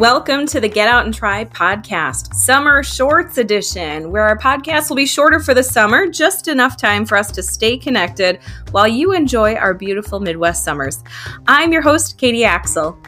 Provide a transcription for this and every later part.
Welcome to the Get Out and Try podcast, Summer Shorts Edition, where our podcast will be shorter for the summer, just enough time for us to stay connected while you enjoy our beautiful Midwest summers. I'm your host, Katie Axel.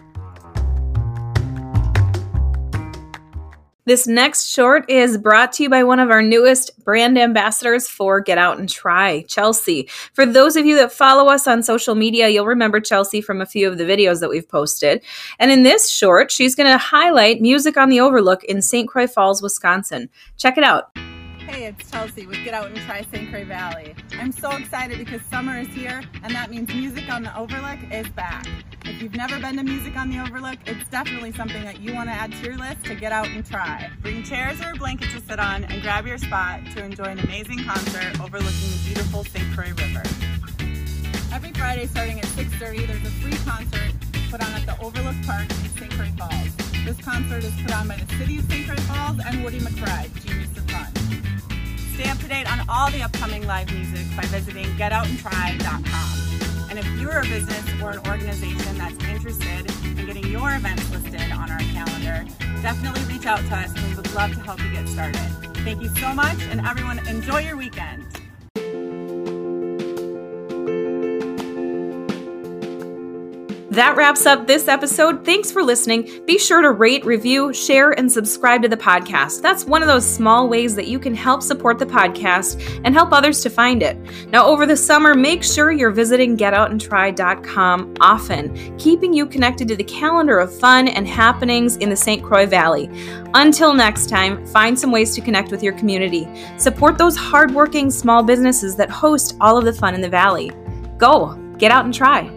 This next short is brought to you by one of our newest brand ambassadors for Get Out and Try, Chelsea. For those of you that follow us on social media, you'll remember Chelsea from a few of the videos that we've posted. And in this short, she's going to highlight music on the Overlook in St. Croix Falls, Wisconsin. Check it out. Hey, it's Chelsea with Get Out and Try St. Croix Valley. I'm so excited because summer is here and that means music on the Overlook is back. If you've never been to Music on the Overlook, it's definitely something that you want to add to your list to get out and try. Bring chairs or a blanket to sit on and grab your spot to enjoy an amazing concert overlooking the beautiful St. Croix River. Every Friday starting at 6.30, there's a free concert put on at the Overlook Park in St. Croix Falls. This concert is put on by the City of St. Croix Falls and Woody McBride, Genius of Fun. Stay up to date on all the upcoming live music by visiting getoutandtry.com. And if you're a business or an organization that's interested in getting your events listed on our calendar, definitely reach out to us we would love to help you get started. Thank you so much, and everyone, enjoy your weekend. That wraps up this episode. Thanks for listening. Be sure to rate, review, share, and subscribe to the podcast. That's one of those small ways that you can help support the podcast and help others to find it. Now, over the summer, make sure you're visiting getoutandtry.com often, keeping you connected to the calendar of fun and happenings in the St. Croix Valley. Until next time, find some ways to connect with your community. Support those hardworking small businesses that host all of the fun in the valley. Go, get out and try.